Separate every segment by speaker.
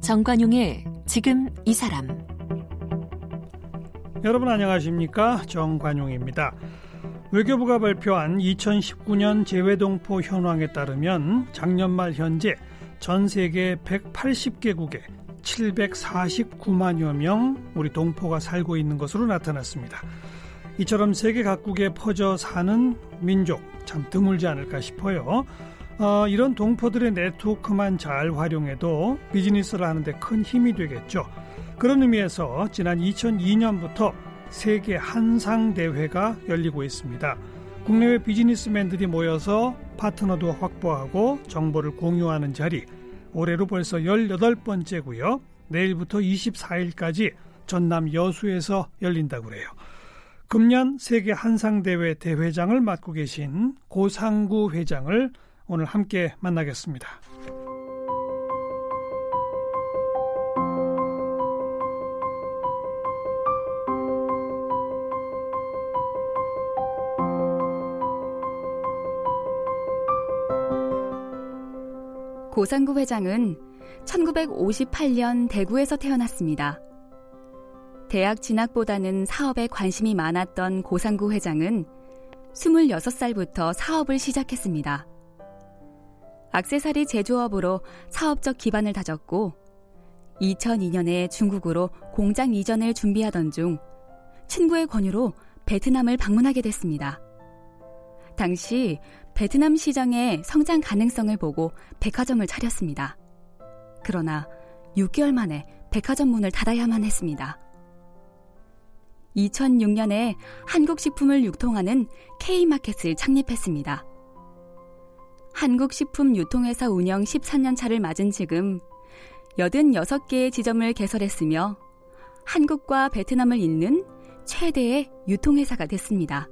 Speaker 1: 정관용의 지금 이 사람
Speaker 2: 여러분 안녕하십니까 정관용입니다. 외교부가 발표한 2019년 재외동포 현황에 따르면 작년 말 현재 전 세계 180개국에 749만여 명 우리 동포가 살고 있는 것으로 나타났습니다. 이처럼 세계 각국에 퍼져 사는 민족 참 드물지 않을까 싶어요. 어, 이런 동포들의 네트워크만 잘 활용해도 비즈니스를 하는데 큰 힘이 되겠죠. 그런 의미에서 지난 2002년부터 세계 한상 대회가 열리고 있습니다. 국내외 비즈니스맨들이 모여서 파트너도 확보하고 정보를 공유하는 자리. 올해로 벌써 18번째고요. 내일부터 24일까지 전남 여수에서 열린다고 그래요. 금년 세계 한상대회 대회장을 맡고 계신 고상구 회장을 오늘 함께 만나겠습니다.
Speaker 3: 고상구 회장은 1958년 대구에서 태어났습니다. 대학 진학보다는 사업에 관심이 많았던 고상구 회장은 26살부터 사업을 시작했습니다. 악세사리 제조업으로 사업적 기반을 다졌고 2002년에 중국으로 공장 이전을 준비하던 중 친구의 권유로 베트남을 방문하게 됐습니다. 당시 베트남 시장의 성장 가능성을 보고 백화점을 차렸습니다. 그러나 6개월 만에 백화점 문을 닫아야만 했습니다. 2006년에 한국 식품을 유통하는 K마켓을 창립했습니다. 한국 식품 유통회사 운영 13년 차를 맞은 지금 86개의 지점을 개설했으며 한국과 베트남을 잇는 최대의 유통회사가 됐습니다.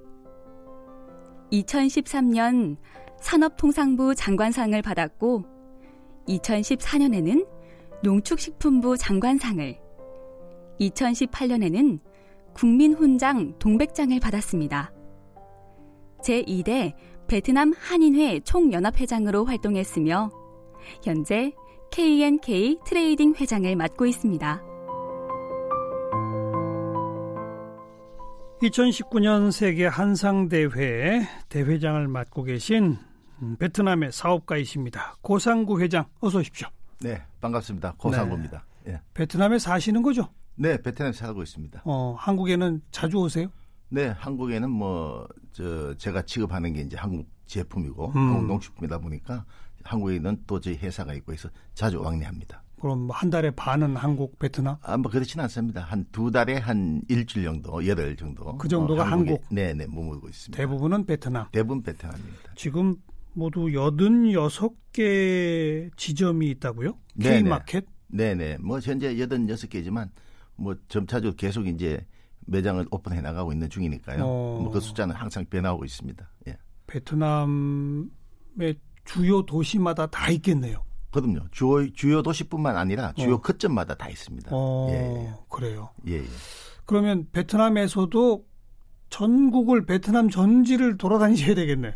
Speaker 3: 2013년 산업통상부 장관상을 받았고 2014년에는 농축식품부 장관상을 2018년에는 국민훈장 동백장을 받았습니다. 제2대 베트남 한인회 총연합회장으로 활동했으며 현재 KNK Trading 회장을 맡고 있습니다.
Speaker 2: 2019년 세계 한상대회 대회장을 맡고 계신 베트남의 사업가이십니다. 고상구 회장 어서 오십시오.
Speaker 4: 네, 반갑습니다. 고상구입니다.
Speaker 2: 네. 예. 베트남에 사시는 거죠?
Speaker 4: 네, 베트남에 살고 있습니다.
Speaker 2: 어, 한국에는 자주 오세요?
Speaker 4: 네, 한국에는 뭐, 저, 제가 취급하는 게 이제 한국 제품이고, 음. 한국 농식품이다 보니까 한국에 있는 또 저희 회사가 있고 해서 자주 왕래합니다.
Speaker 2: 그럼 한 달에 반은 한국, 베트남?
Speaker 4: 아, 뭐 그렇지는 않습니다. 한 두 달에 한 일주일 정도, 열흘 정도.
Speaker 2: 그 정도가 어, 한국?
Speaker 4: 네네, 머물고 있습니다.
Speaker 2: 대부분은 베트남?
Speaker 4: 대부분 베트남입니다.
Speaker 2: 지금 모두 86개 지점이 있다고요? K마켓?
Speaker 4: 네네. 뭐 현재 86개지만 뭐 점차적으로 계속 이제 매장을 오픈해 나가고 있는 중이니까요. 어. 뭐그 숫자는 항상 변하고 있습니다. 예.
Speaker 2: 베트남의 주요 도시마다 다 있겠네요.
Speaker 4: 그럼요. 주요, 주요 도시뿐만 아니라 주요 어. 거점마다 다 있습니다.
Speaker 2: 어, 예, 예. 그래요.
Speaker 4: 예, 예.
Speaker 2: 그러면 베트남에서도 전국을 베트남 전지를 돌아다니셔야 되겠네.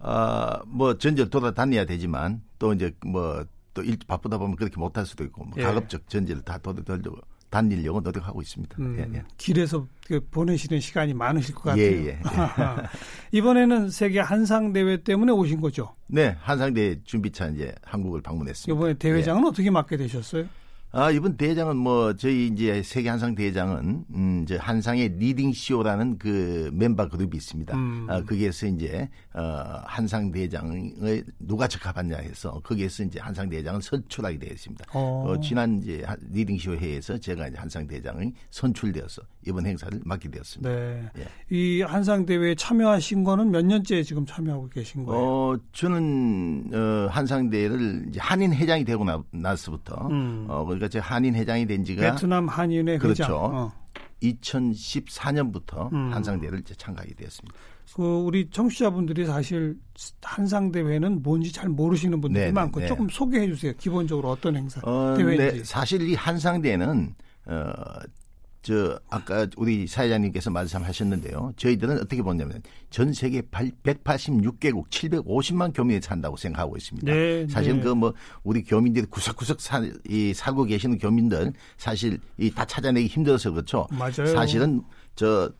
Speaker 4: 아, 뭐 전지를 돌아다녀야 되지만 또 이제 뭐또 일 바쁘다 보면 그렇게 못할 수도 있고 뭐 예. 가급적 전지를 다 돌려고 다니려고 노력하고 있습니다.
Speaker 2: 음, 예, 예. 길에서 그 보내시는 시간이 많으실 것 같아요. 예, 예. 이번에는 세계 한상 대회 때문에 오신 거죠?
Speaker 4: 네, 한상 대회 준비차 이제 한국을 방문했습니다.
Speaker 2: 이번에 대회장은 예. 어떻게 맡게 되셨어요?
Speaker 4: 아, 이번 대회장은 뭐 저희 이제 세계 한상 대회장은 음, 이제 한상의 leading CEO라는 그 멤버 그룹이 있습니다. 음. 아, 거기에서 이제 어, 한상 대회장을 누가 적합하냐 해서 거기에서 이제 한상 대회장을 선출하게 되어 있습니다. 어. 어, 지난 이제 leading CEO 회에서 제가 이제 한상 대회장이 선출되어서 이번 행사를 맡게 되었습니다. 네.
Speaker 2: 예. 이 한상 대회에 참여하신 거는 몇 년째 지금 참여하고 계신 거예요?
Speaker 4: 어, 저는 어, 한상 대회를 이제 한인 회장이 되고 나, 나서부터 음. 어, 그러니까 제가 한인 회장이 된 지가
Speaker 2: 베트남 한인회
Speaker 4: 그렇죠.
Speaker 2: 회장.
Speaker 4: 어. 2014년부터 음. 한상대회를 이제 참가하게 되었습니다.
Speaker 2: 그 우리 청취자분들이 사실 한상대회는 뭔지 잘 모르시는 분들이 네네, 많고 네. 조금 소개해 주세요. 기본적으로 어떤 행사 어, 대회인지. 네,
Speaker 4: 사실 이 한상대회는 어, 저 아까 우리 사회자님께서 말씀하셨는데요. 저희들은 어떻게 보냐면 전 세계 186개국 750만 교민이 산다고 생각하고 있습니다. 네, 사실 네. 그뭐 우리 교민들이 구석구석 사, 이 살고 계시는 교민들 사실 이 다 찾아내기 힘들어서 그렇죠.
Speaker 2: 맞아요.
Speaker 4: 사실은 저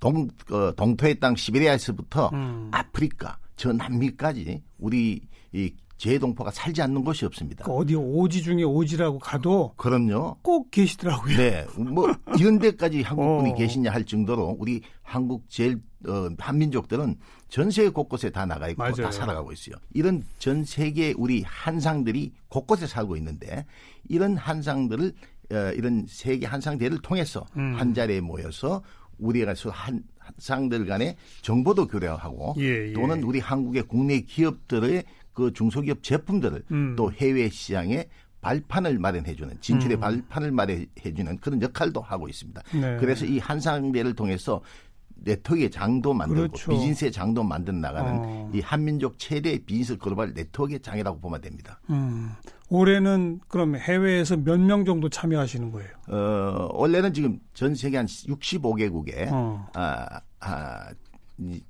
Speaker 4: 동, 어, 동토의 땅 시베리아에서부터 음. 아프리카, 저 남미까지 우리 이 재동포가 살지 않는 곳이 없습니다.
Speaker 2: 그 어디 오지 중에 오지라고 가도
Speaker 4: 그럼요.
Speaker 2: 꼭 계시더라고요.
Speaker 4: 네, 뭐 이런 데까지 한국분이 어. 계시냐 할 정도로 우리 한국 제일 어, 한민족들은 전 세계 곳곳에 다 나가 있고 맞아요. 다 살아가고 있어요. 이런 전 세계 우리 한상들이 곳곳에 살고 있는데 이런 한상들을 어, 이런 세계 한상대를 통해서 음. 한 자리에 모여서 우리가 한 상들 간의 정보도 교류하고 예, 예. 또는 우리 한국의 국내 기업들의 그 중소기업 제품들을 음. 또 해외 시장에 발판을 마련해주는 진출의 음. 발판을 마련해주는 그런 역할도 하고 있습니다. 네. 그래서 이 한상대회를 통해서 네트워크의 장도 만들고 그렇죠. 비즈니스의 장도 만들어 나가는 어. 이 한민족 최대 비즈니스 글로벌 네트워크의 장이라고 보면 됩니다.
Speaker 2: 음. 올해는 그럼 해외에서 몇 명 정도 참여하시는 거예요?
Speaker 4: 어, 올해는 지금 전 세계 한 65개국에 어. 아, 아,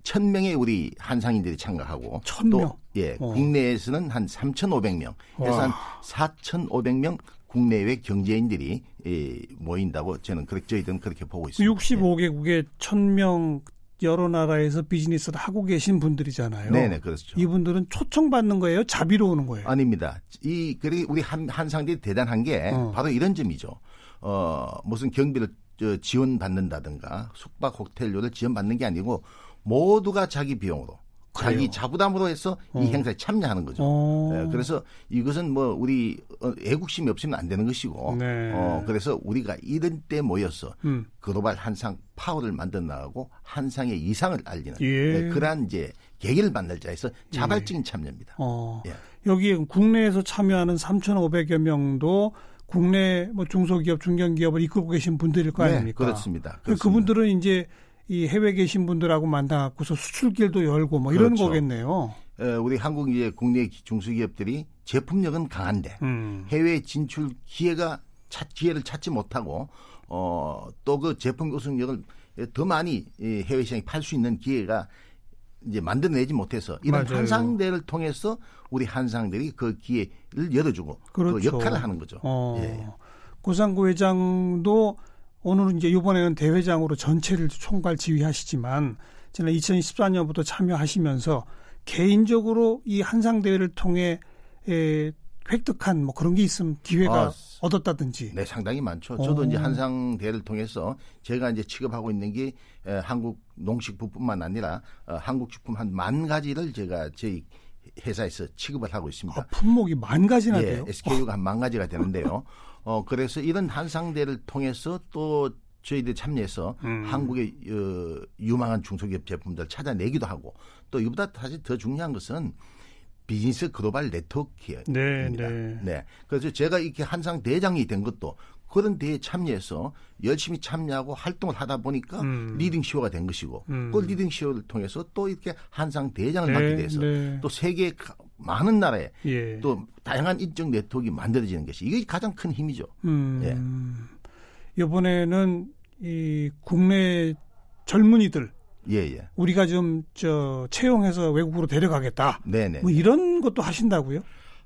Speaker 4: 1000명의 우리 한상인들이 참가하고
Speaker 2: 1000명? 또
Speaker 4: 예, 어. 국내에서는 한 3,500명. 그래서 와. 한 4,500명 국내외 경제인들이 예, 모인다고 저는 그렇게 저희들은 그렇게 보고 있습니다.
Speaker 2: 65개국에 예. 1000명 여러 나라에서 비즈니스를 하고 계신 분들이잖아요.
Speaker 4: 네네 그렇죠.
Speaker 2: 이분들은 초청받는 거예요, 자비로 오는 거예요.
Speaker 4: 아닙니다. 이 그리 우리 한 한상들이 대단한 게 어. 바로 이런 점이죠. 어 무슨 경비를 지원받는다든가 숙박 호텔료를 지원받는 게 아니고 모두가 자기 비용으로 그래요. 자기 자부담으로 해서 어. 이 행사에 참여하는 거죠. 어. 네, 그래서 이것은 뭐 우리 어, 애국심이 없으면 안 되는 것이고, 네. 어, 그래서 우리가 이런 때 모여서 음. 글로벌 한상 파워를 만들어 나가고 한상의 이상을 알리는 예. 네, 그러한 이제 계기를 만들 자에서 자발적인 예. 참여입니다.
Speaker 2: 어. 예. 여기에 국내에서 참여하는 3,500여 명도 국내 뭐 중소기업, 중견기업을 이끌고 계신 분들일 거 네, 아닙니까?
Speaker 4: 그렇습니다.
Speaker 2: 그렇습니다. 그분들은 이제 이 해외 계신 분들하고 만나갖고서 수출길도 열고 뭐 이런 그렇죠. 거겠네요.
Speaker 4: 에, 우리 한국 이제 국내 중소기업들이 제품력은 강한데 음. 해외 진출 기회가 찾, 기회를 찾지 못하고 어, 또 그 제품 구성력을 더 많이 해외 시장에 팔 수 있는 기회가 이제 만들어내지 못해서 이런 맞아요. 한상대를 통해서 우리 한상들이 그 기회를 열어주고 그 그렇죠. 그 역할을 하는 거죠. 어, 예.
Speaker 2: 고상구 회장도 오늘은 이제 이번에는 대회장으로 전체를 총괄 지휘하시지만 지난 2014년부터 참여하시면서 개인적으로 이 한상 대회를 통해 에, 획득한 뭐 그런 게 있으면 기회가 아, 얻었다든지.
Speaker 4: 네, 상당히 많죠. 저도 오. 이제 한상 대회를 통해서 제가 이제 취급하고 있는 게 에, 한국 농식품뿐만 아니라 어, 한국 식품 한 만 가지를 제가 저희 회사에서 취급을 하고 있습니다. 아,
Speaker 2: 품목이 만 가지나 예, 돼요?
Speaker 4: SKU가 한 만 가지가 되는데요. 어, 그래서 이런 한상대를 통해서 또 저희들 참여해서 음. 한국의 어, 유망한 중소기업 제품들 찾아내기도 하고 또 이보다 사실 더 중요한 것은 비즈니스 글로벌 네트워크입니다. 네, 네. 네. 그래서 제가 이렇게 한상 대장이 된 것도 그런 대회에 참여해서 열심히 참여하고 활동을 하다 보니까 음. leading CEO가 된 것이고 음. 그 leading CEO를 통해서 또 이렇게 한상 대회장을 네, 맡게 돼서 네. 또 세계 많은 나라에 예. 또 다양한 인적 네트워크가 만들어지는 것이 이게 가장 큰 힘이죠. 음.
Speaker 2: 예. 이번에는 이 국내 젊은이들 예, 예. 우리가 좀 저 채용해서 외국으로 데려가겠다. 네네. 뭐 이런 것도 하신다고요?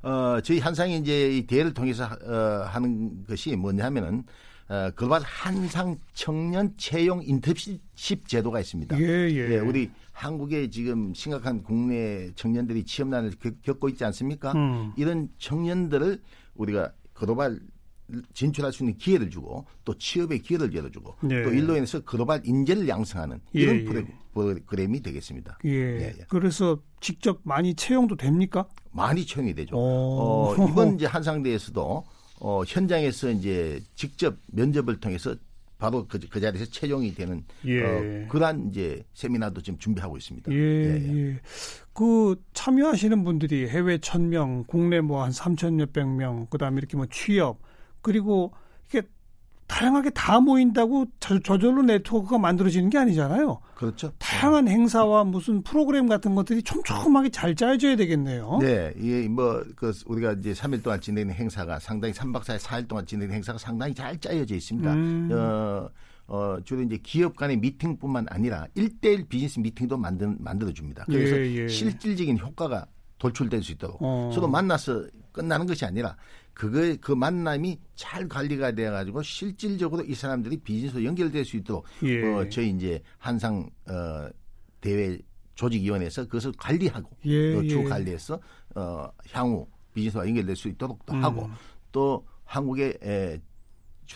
Speaker 4: 어, 저희 한상이 이제 이 대회를 통해서 어, 하는 것이 뭐냐면은 어, 글로벌 한상 청년 채용 인턴십 제도가 있습니다. 예, 예. 예, 우리 한국에 지금 심각한 국내 청년들이 취업난을 겪고 있지 않습니까? 음. 이런 청년들을 우리가 글로벌 진출할 수 있는 기회를 주고 또 취업의 기회를 열어주고 예. 또 일로 인해서 글로벌 인재를 양성하는 이런 예, 예. 프로그램이 되겠습니다.
Speaker 2: 예. 예. 예. 그래서 직접 많이 채용도 됩니까?
Speaker 4: 많이 채용이 되죠. 어, 이번 이제 한상대에서도 어, 현장에서 이제 직접 면접을 통해서 바로 그, 그 자리에서 채용이 되는 예. 어, 그러한 이제 세미나도 지금 준비하고 있습니다.
Speaker 2: 예, 예, 예. 그 참여하시는 분들이 해외 천명 국내 뭐 한 삼천 몇백 명, 그다음에 이렇게 뭐 취업 그리고 이게 다양하게 다 모인다고 저, 저절로 네트워크가 만들어지는 게 아니잖아요.
Speaker 4: 그렇죠.
Speaker 2: 다양한 행사와 무슨 프로그램 같은 것들이 촘촘하게 잘 짜여져야 되겠네요.
Speaker 4: 네, 이뭐그 우리가 이제 3일 동안 진행된 행사가 상당히 3박 4일 4일 동안 진행된 행사가 상당히 잘 짜여져 있습니다.
Speaker 2: 음.
Speaker 4: 어, 어, 주로 이제 기업 간의 미팅뿐만 아니라 1대1 비즈니스 미팅도 만들, 만들어줍니다. 그래서
Speaker 2: 예, 예.
Speaker 4: 실질적인 효과가 돌출될 수 있도록
Speaker 2: 어.
Speaker 4: 서로 만나서 끝나는 것이 아니라 그거 그 만남이 잘 관리가 돼 가지고 실질적으로 이 사람들이 비즈니스로 연결될 수 있도록
Speaker 2: 예.
Speaker 4: 어, 저희 이제 한상 어, 대회 조직위원회에서 그것을 관리하고
Speaker 2: 예,
Speaker 4: 또주
Speaker 2: 예.
Speaker 4: 관리해서 어, 향후 비즈니스와 연결될 수 있도록 또
Speaker 2: 음.
Speaker 4: 하고 또 한국의 에,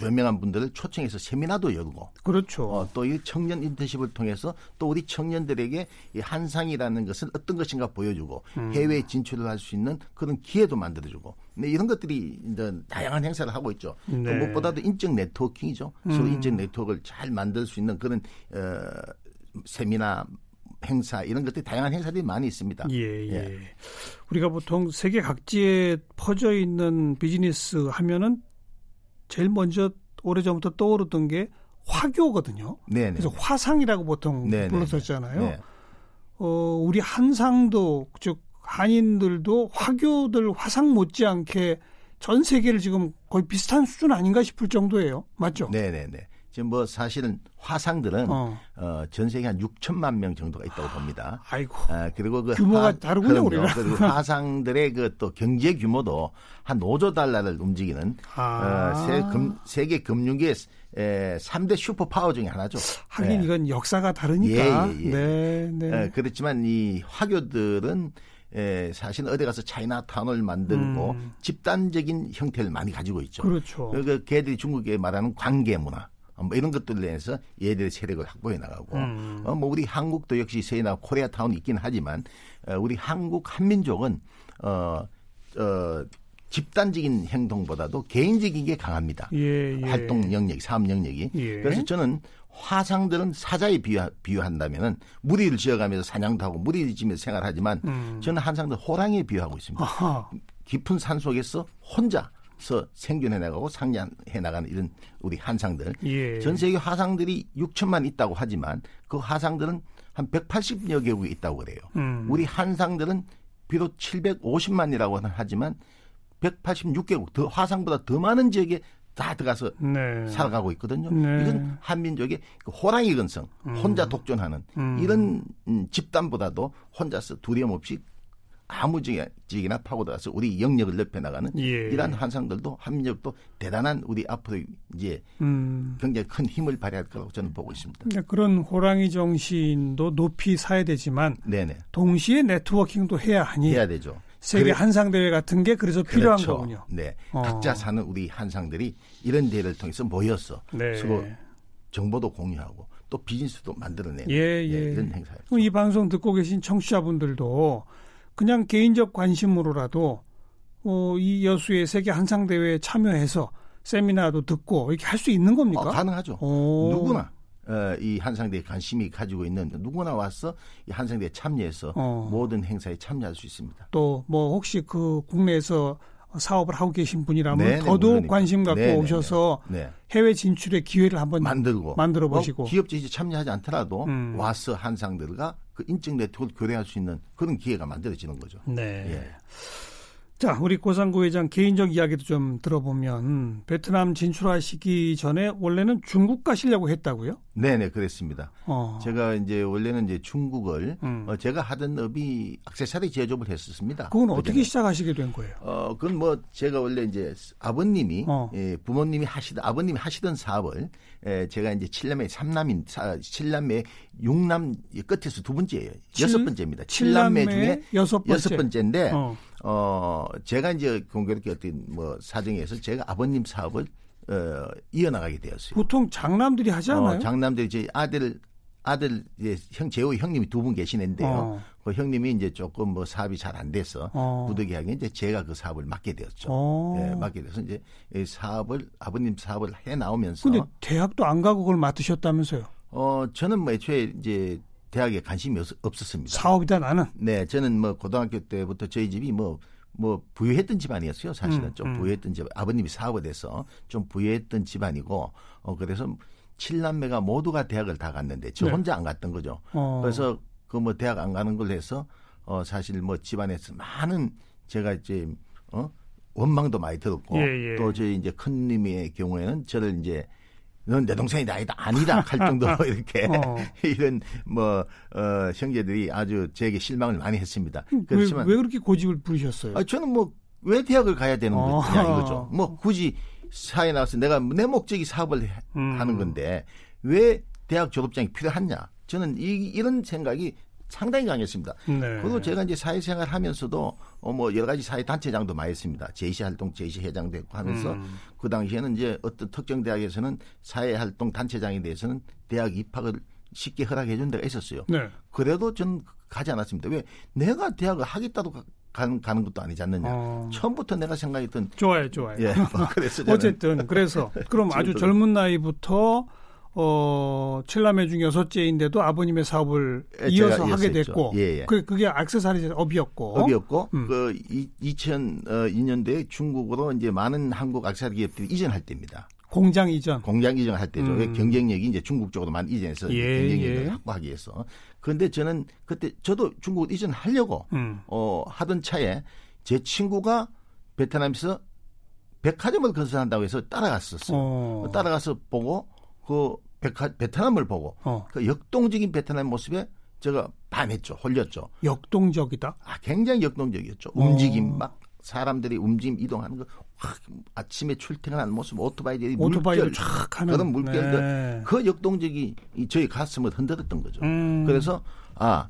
Speaker 4: 유명한 분들을 초청해서 세미나도 열고
Speaker 2: 그렇죠.
Speaker 4: 어, 또이 청년 인턴십을 통해서 또 우리 청년들에게 이 한상이라는 것은 어떤 것인가 보여주고
Speaker 2: 음.
Speaker 4: 해외 진출을 할 수 있는 그런 기회도 만들어주고 네, 이런 것들이 이제 다양한 행사를 하고 있죠. 또
Speaker 2: 네.
Speaker 4: 무엇보다도 인적 네트워킹이죠. 서로
Speaker 2: 음.
Speaker 4: 인적 네트워크를 잘 만들 수 있는 그런 어, 세미나 행사 이런 것들이 다양한 행사들이 많이 있습니다.
Speaker 2: 예, 예.
Speaker 4: 예.
Speaker 2: 우리가 보통 세계 각지에 퍼져 있는 비즈니스 하면은 제일 먼저 오래전부터 떠오르던 게 화교거든요.
Speaker 4: 네네.
Speaker 2: 그래서 화상이라고 보통
Speaker 4: 네네네.
Speaker 2: 불렀었잖아요.
Speaker 4: 네.
Speaker 2: 어, 우리 한상도 즉 한인들도 화교들 화상 못지않게 전 세계를 지금 거의 비슷한 수준 아닌가 싶을 정도예요. 맞죠?
Speaker 4: 네네네. 지금 뭐 사실은 화상들은
Speaker 2: 어.
Speaker 4: 어, 전 세계 한 6천만 명 정도가 있다고 봅니다.
Speaker 2: 아이고.
Speaker 4: 아, 그리고 그
Speaker 2: 규모가 다르군요,
Speaker 4: 그럼요.
Speaker 2: 우리랑.
Speaker 4: 그리고 화상들의 그 또 경제 규모도 한 5조 달러를 움직이는
Speaker 2: 아.
Speaker 4: 어, 세, 금, 세계 금융계의 에, 3대 슈퍼 파워 중에 하나죠.
Speaker 2: 하긴
Speaker 4: 예.
Speaker 2: 이건 역사가 다르니까.
Speaker 4: 예, 예, 예.
Speaker 2: 네, 네.
Speaker 4: 에, 그렇지만 이 화교들은 에, 사실 어디 가서 차이나타운을 만들고
Speaker 2: 음.
Speaker 4: 집단적인 형태를 많이 가지고 있죠.
Speaker 2: 그렇죠.
Speaker 4: 그 걔들이 중국에 말하는 관계 문화 어, 뭐 이런 것들로 인해서 얘들의 세력을 확보해 나가고
Speaker 2: 음.
Speaker 4: 어, 뭐 우리 한국도 역시 세나 코리아타운이 있긴 하지만 어, 우리 한국 한민족은 어, 어, 집단적인 행동보다도 개인적인 게 강합니다.
Speaker 2: 예, 예.
Speaker 4: 활동 영역이 사업 영역이
Speaker 2: 예.
Speaker 4: 그래서 저는 화상들은 사자에 비유, 비유한다면은 무리를 지어가면서 사냥도 하고 무리를 지면서 생활하지만
Speaker 2: 음.
Speaker 4: 저는 한상들 호랑이에 비유하고 있습니다.
Speaker 2: 아하.
Speaker 4: 깊은 산 속에서 혼자 서 생존해 나가고 상냥해 나가는 이런 우리 한상들.
Speaker 2: 예.
Speaker 4: 전 세계 화상들이 6천만 있다고 하지만 그 화상들은 한 180여 개국에 있다고 그래요.
Speaker 2: 음.
Speaker 4: 우리 한상들은 비록 750만이라고 하지만 186개국 더 화상보다 더 많은 지역에 다 들어가서
Speaker 2: 네.
Speaker 4: 살아가고 있거든요.
Speaker 2: 네.
Speaker 4: 이건 한민족의 그 호랑이 근성, 혼자 독존하는
Speaker 2: 음.
Speaker 4: 이런 음, 집단보다도 혼자서 두려움 없이 아무 지역이나 파고들어서 우리 영역을 넓혀 나가는
Speaker 2: 예.
Speaker 4: 이러한 환상들도 한민족도 대단한 우리 앞으로 이제
Speaker 2: 음.
Speaker 4: 굉장히 큰 힘을 발휘할 거라고 저는 보고 있습니다.
Speaker 2: 그런 호랑이 정신도 높이 사야 되지만
Speaker 4: 네네.
Speaker 2: 동시에 네트워킹도 해야 하니
Speaker 4: 해야 되죠.
Speaker 2: 세계
Speaker 4: 그래-
Speaker 2: 한상 대회 같은 게 그래서 필요한
Speaker 4: 그렇죠.
Speaker 2: 거군요.
Speaker 4: 네.
Speaker 2: 어.
Speaker 4: 각자 사는 우리 한상들이 이런 대회를 통해서 모여서
Speaker 2: 네.
Speaker 4: 서로 정보도 공유하고 또 비즈니스도 만들어내는
Speaker 2: 예, 예.
Speaker 4: 이런 행사예요.
Speaker 2: 이 방송 듣고 계신 청취자분들도 그냥 개인적 관심으로라도 어, 이 여수의 세계 한상 대회에 참여해서 세미나도 듣고 이렇게 할 수 있는 겁니까?
Speaker 4: 어, 가능하죠.
Speaker 2: 오.
Speaker 4: 누구나 어, 이 한상대에 관심이 가지고 있는 누구나 와서 이 한상대에 참여해서
Speaker 2: 어.
Speaker 4: 모든 행사에 참여할 수 있습니다.
Speaker 2: 또 뭐 혹시 그 국내에서 사업을 하고 계신 분이라면
Speaker 4: 네, 네,
Speaker 2: 더더욱
Speaker 4: 물론입니다.
Speaker 2: 관심 갖고
Speaker 4: 네, 네,
Speaker 2: 오셔서
Speaker 4: 네.
Speaker 2: 해외 진출의 기회를 한번
Speaker 4: 만들고
Speaker 2: 만들어 보시고.
Speaker 4: 어, 기업체 이제 참여하지 않더라도
Speaker 2: 음.
Speaker 4: 와서 한상들과 그 인적 네트워크를 교류할 수 있는 그런 기회가 만들어지는 거죠.
Speaker 2: 네.
Speaker 4: 예.
Speaker 2: 자, 우리 고상구 회장 개인적 이야기도 좀 들어보면 베트남 진출하시기 전에 원래는 중국 가시려고 했다고요?
Speaker 4: 네 네 그랬습니다.
Speaker 2: 어.
Speaker 4: 제가 이제 원래는 이제 중국을
Speaker 2: 음.
Speaker 4: 어, 제가 하던 업이 액세서리 제조업을 했었습니다.
Speaker 2: 그건 어떻게
Speaker 4: 그전에.
Speaker 2: 시작하시게 된 거예요?
Speaker 4: 어, 그건 뭐 제가 원래 이제 아버님이
Speaker 2: 어.
Speaker 4: 예, 부모님이 하시던 아버님이 하시던 사업을 예, 제가 이제 칠남매 삼남인 사, 칠남매 육남 끝에서 두 번째예요.
Speaker 2: 칠-
Speaker 4: 여섯 번째입니다. 칠남매
Speaker 2: 칠남매
Speaker 4: 중에
Speaker 2: 여섯 번째.
Speaker 4: 여섯 번째인데
Speaker 2: 어.
Speaker 4: 어, 제가 이제 공교롭게 어떤 뭐 사정에서 제가 아버님 사업을 어, 이어나가게 되었어요.
Speaker 2: 보통 장남들이 하지 않아요?
Speaker 4: 어, 장남들 이제 아들 아들 이제 형 제호 형님이 두 분 계시는데요.
Speaker 2: 어.
Speaker 4: 그 형님이 이제 조금 뭐 사업이 잘 안 돼서
Speaker 2: 어.
Speaker 4: 부득이하게 이제 제가 그 사업을 맡게 되었죠.
Speaker 2: 어.
Speaker 4: 예, 맡게 돼서 이제 이 사업을 아버님 사업을 해 나오면서
Speaker 2: 근데 대학도 안 가고 그걸 맡으셨다면서요?
Speaker 4: 어 저는 뭐 애초에 이제 대학에 관심이 없, 없었습니다.
Speaker 2: 사업이다 나는.
Speaker 4: 네, 저는 뭐 고등학교 때부터 저희 집이 뭐뭐 부유했던 집안이었어요. 사실은
Speaker 2: 음,
Speaker 4: 좀
Speaker 2: 음.
Speaker 4: 부유했던 집 아버님이 사업을 해서 좀 부유했던 집안이고 어 그래서 칠남매가 모두가 대학을 다 갔는데 저
Speaker 2: 네.
Speaker 4: 혼자 안 갔던 거죠.
Speaker 2: 어.
Speaker 4: 그래서 그 뭐 대학 안 가는 걸 해서 어 사실 뭐 집안에서 많은 제가 이제 어 원망도 많이 들었고
Speaker 2: 예, 예.
Speaker 4: 또 저희 이제 큰 님의 경우에는 저를 이제 넌 내 동생이 아니다 아니다 할 정도로 이렇게
Speaker 2: 어.
Speaker 4: 이런 뭐 어, 형제들이 아주 저에게 실망을 많이 했습니다.
Speaker 2: 왜,
Speaker 4: 그렇지만
Speaker 2: 왜 그렇게 고집을 부리셨어요?
Speaker 4: 아, 저는 뭐 왜 대학을 가야 되는
Speaker 2: 어.
Speaker 4: 거냐 이거죠. 뭐 굳이 사회 나와서 내가 내 목적이 사업을 해-
Speaker 2: 음.
Speaker 4: 하는 건데 왜 대학 졸업장이 필요하냐? 저는 이, 이런 생각이 상당히 강했습니다.
Speaker 2: 네.
Speaker 4: 그리고 제가 이제 사회생활 하면서도 어, 뭐 여러 가지 사회 단체장도 많이 했습니다. 제시 활동 제시 회장도 했고 하면서
Speaker 2: 음.
Speaker 4: 그 당시에는 이제 어떤 특정 대학에서는 사회 활동 단체장에 대해서는 대학 입학을 쉽게 허락해 준 데가 있었어요.
Speaker 2: 네.
Speaker 4: 그래도 전 가지 않았습니다. 왜 내가 대학을 하겠다고 가- 가는, 가는 것도 아니지 않느냐.
Speaker 2: 어.
Speaker 4: 처음부터 내가 생각했던
Speaker 2: 좋아요, 좋아요.
Speaker 4: 예, 뭐 그래서
Speaker 2: 어쨌든 그래서 그럼 아주 젊은 나이부터 어 칠남매 중 여섯째인데도 아버님의 사업을
Speaker 4: 예,
Speaker 2: 이어서 하게. 됐고
Speaker 4: 예, 예.
Speaker 2: 그 그게 액세서리 업이었고
Speaker 4: 업이었고
Speaker 2: 음.
Speaker 4: 그 2002년도에 중국으로 이제 많은 한국 악세사리 기업들이 이전할 때입니다.
Speaker 2: 공장 이전
Speaker 4: 공장 이전할 때죠.
Speaker 2: 음.
Speaker 4: 왜 경쟁력이 이제 중국 쪽으로 많이 이전해서
Speaker 2: 예,
Speaker 4: 경쟁력을
Speaker 2: 예.
Speaker 4: 확보하기 위해서. 그런데 저는 그때 저도 중국으로 이전하려고
Speaker 2: 음.
Speaker 4: 어, 하던 차에 제 친구가 베트남에서 백화점을 건설한다고 해서 따라갔었어요.
Speaker 2: 어.
Speaker 4: 따라가서 보고 그 백화, 베트남을 보고
Speaker 2: 어.
Speaker 4: 그 역동적인 베트남 모습에 제가 반했죠. 홀렸죠.
Speaker 2: 역동적이다.
Speaker 4: 아, 굉장히 역동적이었죠.
Speaker 2: 어.
Speaker 4: 움직임 막 사람들이 움직임 이동하는 거 확, 아침에 출퇴근하는 모습 오토바이들이
Speaker 2: 오토바이로
Speaker 4: 물결
Speaker 2: 쫙 하는
Speaker 4: 그런 물결들
Speaker 2: 네.
Speaker 4: 그 역동적이 이 저희 가슴을 흔들었던 거죠.
Speaker 2: 음.
Speaker 4: 그래서 아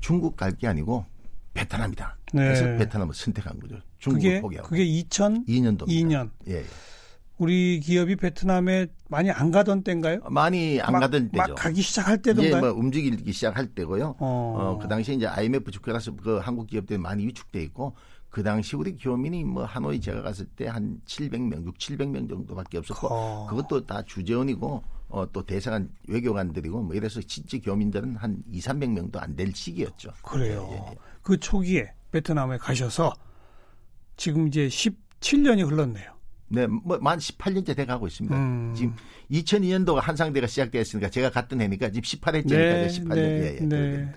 Speaker 4: 중국 갈 게 아니고 베트남이다.
Speaker 2: 네.
Speaker 4: 그래서 베트남을 선택한 거죠. 중국을
Speaker 2: 그게
Speaker 4: 포기하고.
Speaker 2: 그게 2002년
Speaker 4: 2년도입니다. 예, 예.
Speaker 2: 우리 기업이 베트남에 많이 안 가던 때인가요?
Speaker 4: 많이 안
Speaker 2: 막,
Speaker 4: 가던 때죠.
Speaker 2: 막 가기 시작할 때던가요?
Speaker 4: 뭐 움직이기 시작할 때고요.
Speaker 2: 어.
Speaker 4: 어, 그 당시에 이제 IMF 주가라서 그 한국 기업들이 많이 위축돼 있고 그 당시 우리 교민이 뭐 하노이 제가 갔을 때 한 700명, 6, 700명 정도밖에 없었고
Speaker 2: 어.
Speaker 4: 그것도 다 주재원이고 어, 또 대사관 외교관들이고 뭐 이래서 실제 교민들은 한 2, 300명도 안 될 시기였죠.
Speaker 2: 그래요.
Speaker 4: 예, 예.
Speaker 2: 그 초기에 베트남에 가셔서 지금 이제 17년이 흘렀네요.
Speaker 4: 네, 뭐 만 18년째 돼 가고 있습니다.
Speaker 2: 음.
Speaker 4: 지금 2002년도가 한상대가 시작되었으니까 제가 갔던 해니까 지금 18회째니까
Speaker 2: 네,
Speaker 4: 18년.
Speaker 2: 네,
Speaker 4: 예, 예,
Speaker 2: 네.
Speaker 4: 그러겠네.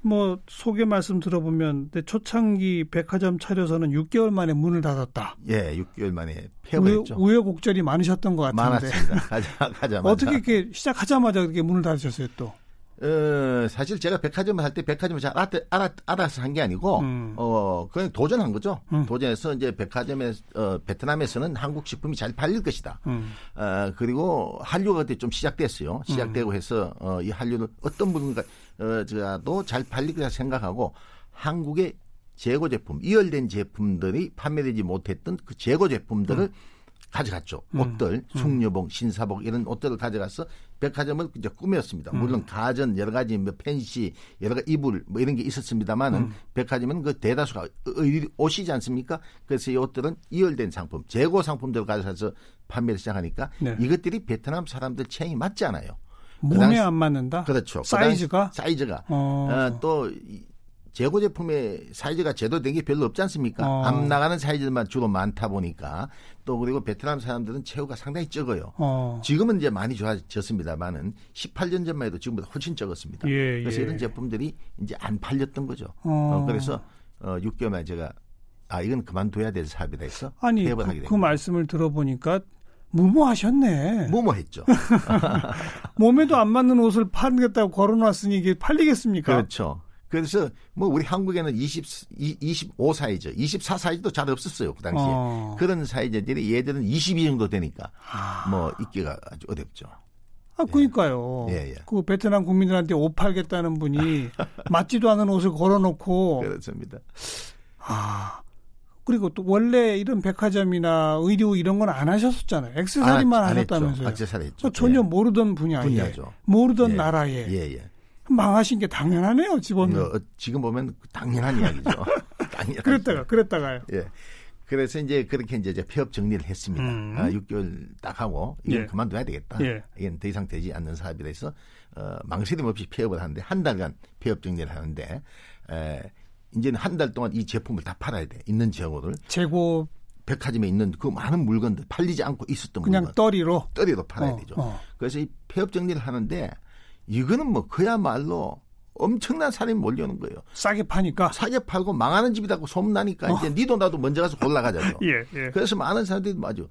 Speaker 2: 뭐 소개 말씀 들어보면 초창기 백화점 차려서는 6개월 만에 문을 닫았다.
Speaker 4: 예, 6개월 만에
Speaker 2: 우여,
Speaker 4: 폐업했죠.
Speaker 2: 우여 곡절이 많으셨던 것 같은데
Speaker 4: 많았습니다. 가자, 가자마자.
Speaker 2: 어떻게 이렇게 시작하자마자 그렇게 문을 닫으셨어요 또?
Speaker 4: 어, 사실 제가 백화점을 할 때 백화점을 잘 알았, 알았, 알아서 한 게 아니고,
Speaker 2: 음.
Speaker 4: 어, 그냥 도전한 거죠.
Speaker 2: 음.
Speaker 4: 도전해서 이제 백화점에, 어, 베트남에서는 한국 식품이 잘 팔릴 것이다.
Speaker 2: 음.
Speaker 4: 어, 그리고 한류가 그때 좀 시작됐어요. 시작되고 해서, 어, 이 한류를 어떤 분과, 어, 저도 잘 팔릴 거라 생각하고, 한국의 재고 제품, 이열된 제품들이 판매되지 못했던 그 재고 제품들을 가져갔죠.
Speaker 2: 음.
Speaker 4: 옷들, 숙녀복, 신사복 이런 옷들을 가져가서 백화점을 이제 꾸몄습니다.
Speaker 2: 음.
Speaker 4: 물론 가전 여러 가지 뭐 펜시 여러 가지 이불 뭐 이런 게 있었습니다만은
Speaker 2: 음.
Speaker 4: 백화점은 그 대다수가 의- 옷이지 않습니까? 그래서 이 옷들은 이열된 상품, 재고 상품들을 가져가서 판매를 시작하니까
Speaker 2: 네.
Speaker 4: 이것들이 베트남 사람들 체형이 맞지 않아요. 그
Speaker 2: 몸에 안 맞는다.
Speaker 4: 그렇죠. 그
Speaker 2: 사이즈가
Speaker 4: 사이즈가
Speaker 2: 어.
Speaker 4: 어, 또 이- 재고 제품의 사이즈가 제도된 게 별로 없지 않습니까?
Speaker 2: 어.
Speaker 4: 앞 나가는 사이즈만 주로 많다 보니까 또 그리고 베트남 사람들은 체구가 상당히 적어요.
Speaker 2: 어.
Speaker 4: 지금은 이제 많이 좋아졌습니다만은 18년 전만 해도 지금보다 훨씬 적었습니다.
Speaker 2: 예,
Speaker 4: 그래서
Speaker 2: 예.
Speaker 4: 이런 제품들이 이제 안 팔렸던 거죠.
Speaker 2: 어.
Speaker 4: 어, 그래서 어, 6개월 만에 제가 아 이건 그만둬야 될 사업이다 해서
Speaker 2: 아니 그, 그. 말씀을 들어보니까 무모하셨네.
Speaker 4: 뭐뭐 했죠.
Speaker 2: 몸에도 안 맞는 옷을 팔겠다고 걸어놨으니 이게 팔리겠습니까?
Speaker 4: 그렇죠. 그래서 뭐 우리 한국에는 20, 25 사이즈, 24 사이즈도 잘 없었어요 그 당시에.
Speaker 2: 어.
Speaker 4: 그런 사이즈들이 얘들은 22 정도 되니까
Speaker 2: 아.
Speaker 4: 뭐 있기가 아주 어렵죠.
Speaker 2: 아, 그러니까요.
Speaker 4: 예, 예.
Speaker 2: 그 베트남 국민들한테 옷 팔겠다는 분이 맞지도 않은 옷을 걸어놓고
Speaker 4: 그렇습니다.
Speaker 2: 아 그리고 또 원래 이런 백화점이나 의류 이런 건 안 하셨었잖아요. 액세서리만
Speaker 4: 안 했죠.
Speaker 2: 하셨다면서요.
Speaker 4: 액세서리 했죠.
Speaker 2: 그 전혀
Speaker 4: 예.
Speaker 2: 모르던 분야에. 모르던
Speaker 4: 예.
Speaker 2: 나라에
Speaker 4: 예, 예.
Speaker 2: 망하신 게 당연하네요. 집어는
Speaker 4: 어, 지금 보면 당연한 이야기죠. 당연한.
Speaker 2: 그랬다가 그랬다가요.
Speaker 4: 예. 그래서 이제 그렇게 이제 이제 폐업 정리를 했습니다.
Speaker 2: 음.
Speaker 4: 아, 6개월 딱 하고 이건
Speaker 2: 예.
Speaker 4: 그만둬야 되겠다.
Speaker 2: 예.
Speaker 4: 이건 더 이상 되지 않는 사업이라 해서 어, 망설임 없이 폐업을 하는데 한 달간 폐업 정리를 하는데 에, 이제는 한 달 동안 이 제품을 다 팔아야 돼. 있는 재고를.
Speaker 2: 재고
Speaker 4: 백화점에 있는 그 많은 물건들 팔리지 않고 있었던
Speaker 2: 그냥
Speaker 4: 물건
Speaker 2: 떠리로
Speaker 4: 떠리로 팔아야
Speaker 2: 어,
Speaker 4: 되죠.
Speaker 2: 어.
Speaker 4: 그래서 이 폐업 정리를 하는데 이거는 뭐 그야말로 엄청난 사람이 몰려오는 거예요.
Speaker 2: 싸게 파니까.
Speaker 4: 사게 팔고 망하는 집이라고 소문나니까 이제 니도 나도 먼저 가서 골라가자죠.
Speaker 2: 어. 예, 예.
Speaker 4: 그래서 많은 사람들이 맞아.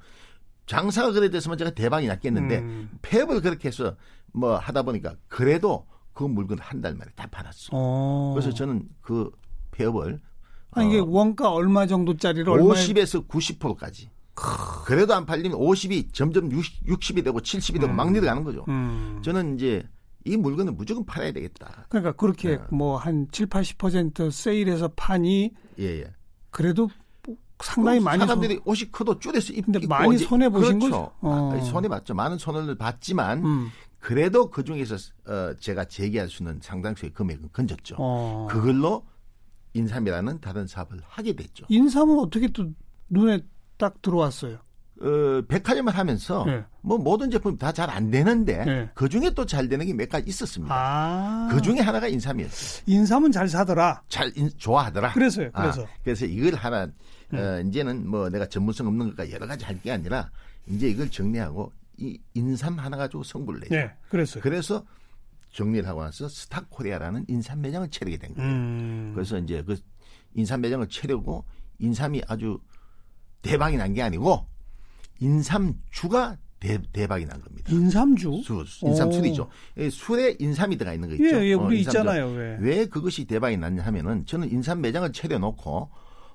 Speaker 4: 장사가 그래 됐으면 제가 대박이 났겠는데
Speaker 2: 음.
Speaker 4: 폐업을 그렇게 해서 뭐 하다 보니까 그래도 그 물건 한 달 만에 다 팔았어.
Speaker 2: 어.
Speaker 4: 그래서 저는 그 폐업을
Speaker 2: 아니, 이게
Speaker 4: 어,
Speaker 2: 원가 얼마 정도짜리를 얼마에
Speaker 4: 50에서 90%까지. 그래도 안 팔리면 50이 점점 60, 60이 되고 70이 되고 막 내려가는 거죠.
Speaker 2: 음.
Speaker 4: 저는 이제 이 물건을 무조건 팔아야 되겠다.
Speaker 2: 그러니까 그렇게
Speaker 4: 네.
Speaker 2: 뭐한 7, 80% 세일해서 파니
Speaker 4: 예, 예.
Speaker 2: 그래도 상당히 많이
Speaker 4: 사람들이 옷이 커도 줄여서 입,
Speaker 2: 근데 많이 손해 보신
Speaker 4: 그렇죠.
Speaker 2: 거죠? 어.
Speaker 4: 아, 손해 봤죠. 많은 손해를 봤지만
Speaker 2: 음.
Speaker 4: 그래도 그 중에서 어, 제가 제기할 수 있는 상당수의 금액은 건졌죠.
Speaker 2: 어.
Speaker 4: 그걸로 인삼이라는 다른 사업을 하게 됐죠.
Speaker 2: 인삼은 어떻게 또 눈에 딱 들어왔어요.
Speaker 4: 어, 백화점을 하면서
Speaker 2: 네.
Speaker 4: 뭐 모든 제품이 다 잘 안 되는데
Speaker 2: 네.
Speaker 4: 그 중에 또 잘 되는 게 몇 가지 있었습니다.
Speaker 2: 아.
Speaker 4: 그 중에 하나가 인삼이었어요.
Speaker 2: 인삼은 잘 사더라.
Speaker 4: 잘 인- 좋아하더라.
Speaker 2: 그래서요.
Speaker 4: 아,
Speaker 2: 그래서. 음.
Speaker 4: 그래서 이걸 하나 어, 이제는 뭐 내가 전문성 없는 것과 여러 가지 할 게 아니라 이제 이걸 정리하고 이 인삼 하나 가지고 승부를 내죠.
Speaker 2: 네, 그랬어요.
Speaker 4: 그래서 정리를 하고 나서 스타코리아라는 인삼 매장을 차리게 된 거예요.
Speaker 2: 음.
Speaker 4: 그래서 이제 그 인삼 매장을 차려고 인삼이 아주 대박이 난 게 아니고 인삼주가 대, 대박이 난 겁니다.
Speaker 2: 인삼주?
Speaker 4: 술, 인삼
Speaker 2: 오.
Speaker 4: 술이죠. 이 술에 인삼이 들어가 있는 거 있죠.
Speaker 2: 예, 예,
Speaker 4: 어,
Speaker 2: 우리
Speaker 4: 인삼주.
Speaker 2: 있잖아요. 왜?
Speaker 4: 왜 그것이 대박이 났냐 하면은 저는 인삼 매장을 차려놓고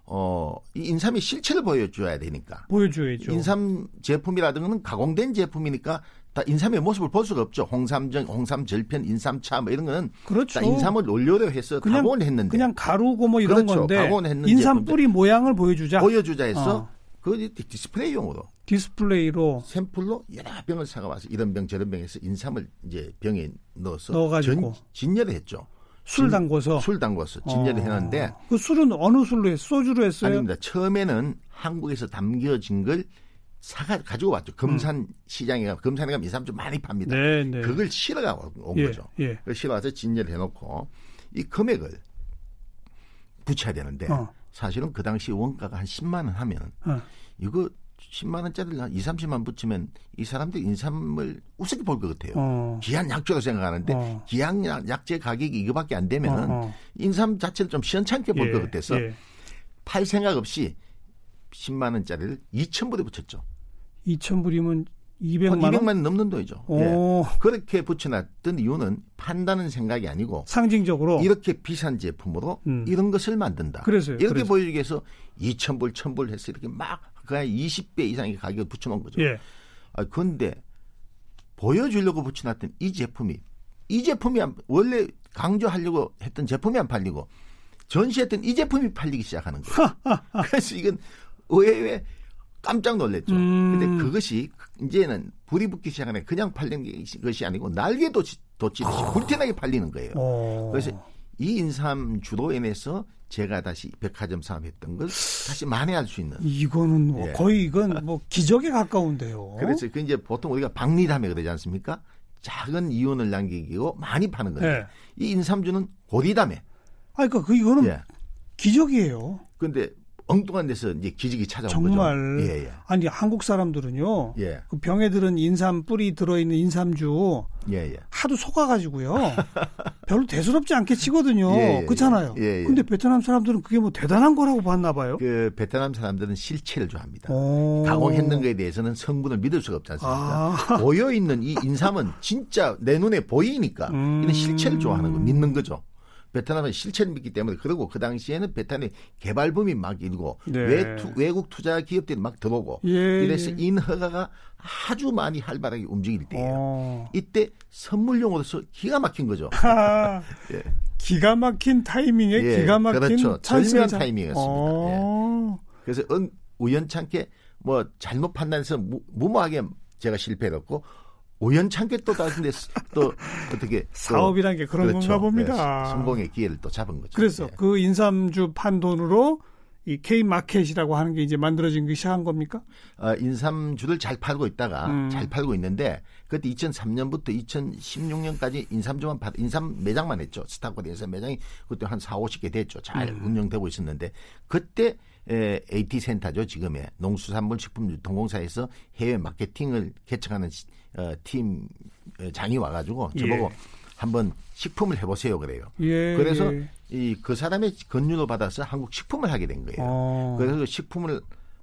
Speaker 4: 어, 이 인삼의 실체를 보여줘야 되니까.
Speaker 2: 보여줘야죠.
Speaker 4: 인삼 제품이라든가는 가공된 제품이니까 다 인삼의 모습을 볼 수가 없죠. 홍삼전, 홍삼 절편, 인삼차 뭐 이런 거는
Speaker 2: 그렇죠.
Speaker 4: 다 인삼을 원료로 해서
Speaker 2: 그냥-
Speaker 4: 가공을 했는데
Speaker 2: 그냥 가루고 뭐 이런
Speaker 4: 그렇죠.
Speaker 2: 건데
Speaker 4: 가공은 했는
Speaker 2: 인삼. 뿌리 모양을 보여주자.
Speaker 4: 보여주자 해서
Speaker 2: 어.
Speaker 4: 그 디스플레이용으로
Speaker 2: 디스플레이로
Speaker 4: 샘플로 여러 병을 사가와서 이런 병 저런 병에서 인삼을 이제 병에 넣어서
Speaker 2: 넣어가지고.
Speaker 4: 전, 진열을 했죠.
Speaker 2: 술
Speaker 4: 진-
Speaker 2: 담궈서
Speaker 4: 술 담궈서 진열을
Speaker 2: 어.
Speaker 4: 해놨는데
Speaker 2: 그 술은 어느 술로 했어요? 소주로 했어요?
Speaker 4: 아닙니다. 처음에는 한국에서 담겨진 걸 사가 가지고 왔죠. 금산 시장에 가 금산에 가면 인삼 좀 많이 팝니다.
Speaker 2: 음. 네, 네.
Speaker 4: 그걸 실어가 온
Speaker 2: 예,
Speaker 4: 거죠.
Speaker 2: 예.
Speaker 4: 실어와서 진열해 놓고 이 금액을 붙여야 되는데
Speaker 2: 어.
Speaker 4: 사실은 그 당시 원가가 한 10만 원 하면
Speaker 2: 어.
Speaker 4: 이거 10만 원짜리를 한 2, 30만 붙이면 이 사람들이 인삼을 우습게 볼 것 같아요.
Speaker 2: 어.
Speaker 4: 귀한 약재로 생각하는데
Speaker 2: 어.
Speaker 4: 귀한 약- 약재 가격이 이거밖에 안 되면은
Speaker 2: 어, 어.
Speaker 4: 인삼 자체를 좀 시원찮게 볼
Speaker 2: 예,
Speaker 4: 것 같아서
Speaker 2: 예.
Speaker 4: 팔 생각 없이 10만 원짜리를 2천 불에 붙였죠.
Speaker 2: 2천 불이면
Speaker 4: 한
Speaker 2: 200만 원.
Speaker 4: 200만 원 넘는 돈이죠. 예.
Speaker 2: 오,
Speaker 4: 그렇게 붙여놨던 이유는 판다는 생각이 아니고
Speaker 2: 상징적으로
Speaker 4: 이렇게 비싼 제품으로
Speaker 2: 음.
Speaker 4: 이런 것을 만든다.
Speaker 2: 그래서요,
Speaker 4: 이렇게
Speaker 2: 그래서.
Speaker 4: 보여주기 위해서 2,000불, 1,000불 해서 이렇게 막 그냥 20배 이상의 가격을 붙여놓은 거죠.
Speaker 2: 예.
Speaker 4: 아, 그런데 보여주려고 붙여놨던 이 제품이 이 제품이 안- 원래 강조하려고 했던 제품이 안 팔리고 전시했던 이 제품이 팔리기 시작하는 거예요. 그래서 이건 의외에 깜짝 놀랐죠.
Speaker 2: 음.
Speaker 4: 근데 그것이 이제는 불이 붙기 시작하네 그냥 팔리는 것이 아니고 날개 돋치, 돋치듯이 불티나게 팔리는 거예요.
Speaker 2: 어.
Speaker 4: 그래서 이 인삼 주로 인해서 제가 다시 백화점 사업했던 걸 다시 만회할 수 있는.
Speaker 2: 이거는 뭐
Speaker 4: 예.
Speaker 2: 거의 이건 뭐 기적에 가까운데요.
Speaker 4: 그래서 그 이제 보통 우리가 박리담에 그러지 않습니까? 작은 이윤을 남기고 많이 파는 건데
Speaker 2: 예.
Speaker 4: 이 인삼주는 고리담에.
Speaker 2: 아, 그러니까 그 이거는
Speaker 4: 예.
Speaker 2: 기적이에요.
Speaker 4: 근데 엉뚱한 데서 이제 기적이 찾아온
Speaker 2: 정말.
Speaker 4: 거죠. 예, 예.
Speaker 2: 아니 한국 사람들은요.
Speaker 4: 예.
Speaker 2: 그 병에 들은 인삼 뿌리 들어 있는 인삼주
Speaker 4: 예, 예.
Speaker 2: 하도 속아 가지고요. 별로 대수롭지 않게 치거든요.
Speaker 4: 예, 예,
Speaker 2: 그렇잖아요.
Speaker 4: 예, 예.
Speaker 2: 근데 베트남 사람들은 그게 뭐 대단한 거라고 봤나 봐요.
Speaker 4: 그 베트남 사람들은 실체를 좋아합니다.
Speaker 2: 오.
Speaker 4: 가공했는 거에 대해서는 성분을 믿을 수가 없지 않습니까?
Speaker 2: 아.
Speaker 4: 보여 있는 이 인삼은 진짜 내 눈에 보이니까
Speaker 2: 음.
Speaker 4: 이런 실체를 좋아하는 거 믿는 거죠. 베트남은 실체를 믿기 때문에 그러고 그 당시에는 베트남의 개발붐이 막 일고
Speaker 2: 네.
Speaker 4: 외투, 외국 투자 기업들이 막 들어오고
Speaker 2: 예,
Speaker 4: 이래서
Speaker 2: 예.
Speaker 4: 인허가가 아주 많이 활발하게 움직일 때예요.
Speaker 2: 어.
Speaker 4: 이때 선물용으로서 기가 막힌 거죠.
Speaker 2: 아,
Speaker 4: 예.
Speaker 2: 기가 막힌 타이밍에
Speaker 4: 예,
Speaker 2: 기가 막힌
Speaker 4: 그렇죠. 절묘한
Speaker 2: 자-
Speaker 4: 타이밍이었습니다.
Speaker 2: 어.
Speaker 4: 그래서 은, 우연찮게 뭐 잘못 판단해서 무, 무모하게 제가 실패했고 우연찮게 또 다른 데서 또 어떻게 또
Speaker 2: 사업이란 게 그런
Speaker 4: 그렇죠.
Speaker 2: 건가 봅니다.
Speaker 4: 네, 성공의 기회를 또 잡은 거죠.
Speaker 2: 그래서
Speaker 4: 예.
Speaker 2: 그 인삼주 판 돈으로 이 K 마켓이라고 하는 게 이제 만들어진 게 시작한 겁니까?
Speaker 4: 어, 인삼주를 잘 팔고 있다가
Speaker 2: 음.
Speaker 4: 잘 팔고 있는데 그때 2003년부터 2016년까지 인삼주만 팔, 인삼 매장만 했죠. 스타코리아 인삼 매장이 그때 한 4, 50개 됐죠. 잘
Speaker 2: 음.
Speaker 4: 운영되고 있었는데 그때 에, AT 센터죠. 지금의 농수산물 식품 유통공사에서 해외 마케팅을 개척하는 시- 어, 팀 어, 장이 와가지고 저보고
Speaker 2: 예.
Speaker 4: 한번 식품을 해보세요 그래요.
Speaker 2: 예.
Speaker 4: 그래서
Speaker 2: 예.
Speaker 4: 이그 사람의 권유를 받아서 한국 식품을 하게 된 거예요.
Speaker 2: 어.
Speaker 4: 그래서 그 식품을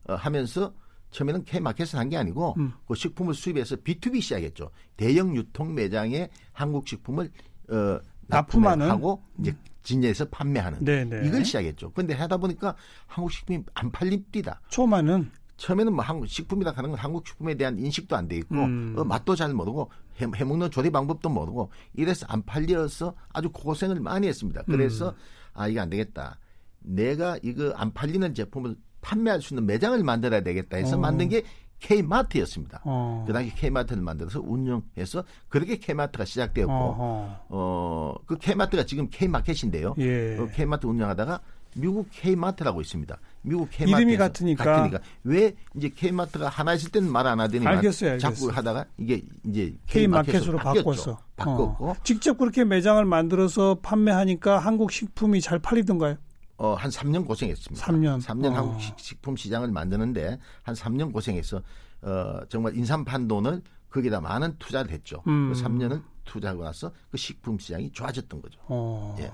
Speaker 4: 어, 하면서 처음에는 K마켓을 한 게 아니고
Speaker 2: 음.
Speaker 4: 그 식품을 수입해서 B2B 시작했죠. 대형 유통 매장에 한국 식품을 어,
Speaker 2: 납품하는?
Speaker 4: 납품하고 이제 진열해서 판매하는
Speaker 2: 네네.
Speaker 4: 이걸 시작했죠. 그런데 하다 보니까 한국 식품이 안 팔립니다.
Speaker 2: 초마는
Speaker 4: 처음에는 뭐 한국 식품이라 하는 건 한국 식품에 대한 인식도 안 돼 있고
Speaker 2: 음.
Speaker 4: 어, 맛도 잘 모르고 해, 해먹는 조리 방법도 모르고 이래서 안 팔려서 아주 고생을 많이 했습니다. 그래서
Speaker 2: 음.
Speaker 4: 아 이거 안 되겠다. 내가 이거 안 팔리는 제품을 판매할 수 있는 매장을 만들어야 되겠다 해서
Speaker 2: 어.
Speaker 4: 만든 게 K마트였습니다.
Speaker 2: 어.
Speaker 4: 그 당시 K마트를 만들어서 운영해서 그렇게 K마트가 시작되었고
Speaker 2: 어허.
Speaker 4: 어, 그 K마트가 지금 K마켓인데요.
Speaker 2: 예.
Speaker 4: 어, K마트 운영하다가 미국 K마트라고 있습니다. 미국 K마트
Speaker 2: 이름이 같으니까.
Speaker 4: 같으니까 왜 이제 K마트가 하나 있을 때는 말 안 하더니
Speaker 2: 알겠어요, 알겠어요.
Speaker 4: 자꾸 하다가 이게 이제
Speaker 2: K 마켓으로
Speaker 4: 바뀌었죠.
Speaker 2: 바꿨어.
Speaker 4: 바꿨고
Speaker 2: 어. 직접 그렇게 매장을 만들어서 판매하니까 한국 식품이 잘 팔리던가요?
Speaker 4: 어, 한 3년 고생했습니다.
Speaker 2: 3년.
Speaker 4: 3년
Speaker 2: 어.
Speaker 4: 한국 식- 식품 시장을 만드는데 한 3년 고생해서 어, 정말 인삼판 돈을 거기다 많은 투자를 했죠.
Speaker 2: 음.
Speaker 4: 그 3년을 투자하고 나서 그 식품 시장이 좋아졌던 거죠.
Speaker 2: 어.
Speaker 4: 예.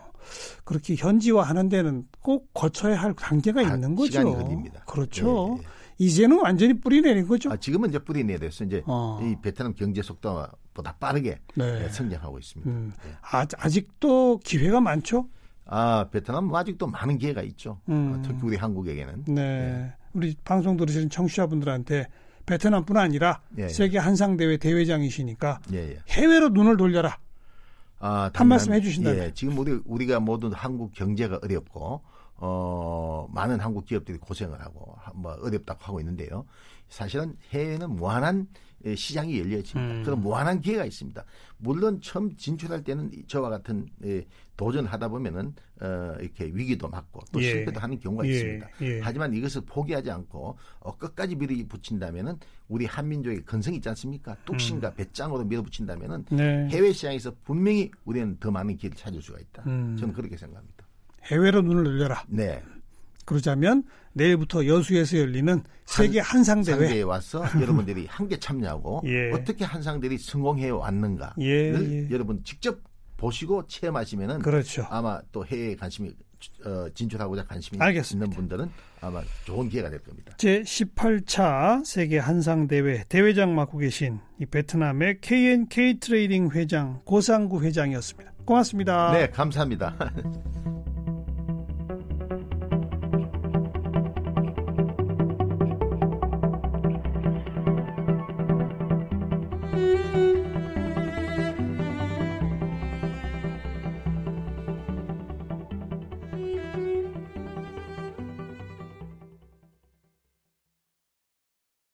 Speaker 2: 그렇게 현지화 하는 데는 꼭 거쳐야 할 단계가
Speaker 4: 아,
Speaker 2: 있는 거죠.
Speaker 4: 시간이 걸립니다.
Speaker 2: 그렇죠.
Speaker 4: 예, 예.
Speaker 2: 이제는 완전히 뿌리 내린 거죠.
Speaker 4: 아, 지금은 이제 뿌리 내야 돼서 이제
Speaker 2: 어.
Speaker 4: 이 베트남 경제 속도보다 빠르게
Speaker 2: 네.
Speaker 4: 예, 성장하고 있습니다.
Speaker 2: 음.
Speaker 4: 예.
Speaker 2: 아, 아직도 기회가 많죠.
Speaker 4: 아, 베트남 뭐 아직도 많은 기회가 있죠.
Speaker 2: 음.
Speaker 4: 어, 특히 우리 한국에게는.
Speaker 2: 네. 우리 방송 들으시는 청취자분들한테 베트남뿐 아니라
Speaker 4: 예, 예.
Speaker 2: 세계 한상 대회 대회장이시니까
Speaker 4: 예, 예.
Speaker 2: 해외로 눈을 돌려라.
Speaker 4: 아,
Speaker 2: 한 말씀 해주신다면.
Speaker 4: 예, 지금 우리 우리가 모두 한국 경제가 어렵고 어 많은 한국 기업들이 고생을 하고 하- 뭐 어렵다고 하고 있는데요. 사실은 해외는 무한한 예, 시장이 열려집니다.
Speaker 2: 음.
Speaker 4: 그런 무한한 기회가 있습니다. 물론 처음 진출할 때는 이- 저와 같은 예, 도전하다 보면은 어, 이렇게 위기도 맞고 또
Speaker 2: 예.
Speaker 4: 실패도 하는 경우가
Speaker 2: 예,
Speaker 4: 있습니다.
Speaker 2: 예.
Speaker 4: 하지만 이것을 포기하지 않고 어, 끝까지 밀어붙인다면은 우리 한민족의 근성이 있지 않습니까? 뚝심과 배짱으로 밀어붙인다면은
Speaker 2: 음. 네.
Speaker 4: 해외 시장에서 분명히 우리는 더 많은 기회를 찾을 수가 있다.
Speaker 2: 음.
Speaker 4: 저는 그렇게 생각합니다.
Speaker 2: 해외로 눈을 돌려라.
Speaker 4: 네.
Speaker 2: 그러자면 내일부터 여수에서 열리는 세계 한상 대회.
Speaker 4: 상대에 와서 여러분들이 함께 참여하고
Speaker 2: 예.
Speaker 4: 어떻게 한상들이 성공해 왔는가를
Speaker 2: 예, 예.
Speaker 4: 여러분 직접 보시고 체험하시면은
Speaker 2: 그렇죠.
Speaker 4: 아마 또 해외에 관심이 어, 진출하고자 관심이
Speaker 2: 알겠습니다.
Speaker 4: 있는 분들은 아마 좋은 기회가 될 겁니다.
Speaker 2: 제 18차 세계 한상 대회 대회장 맡고 계신 이 베트남의 KNK 트레이딩 회장 고상구 회장이었습니다. 고맙습니다.
Speaker 4: 네, 감사합니다.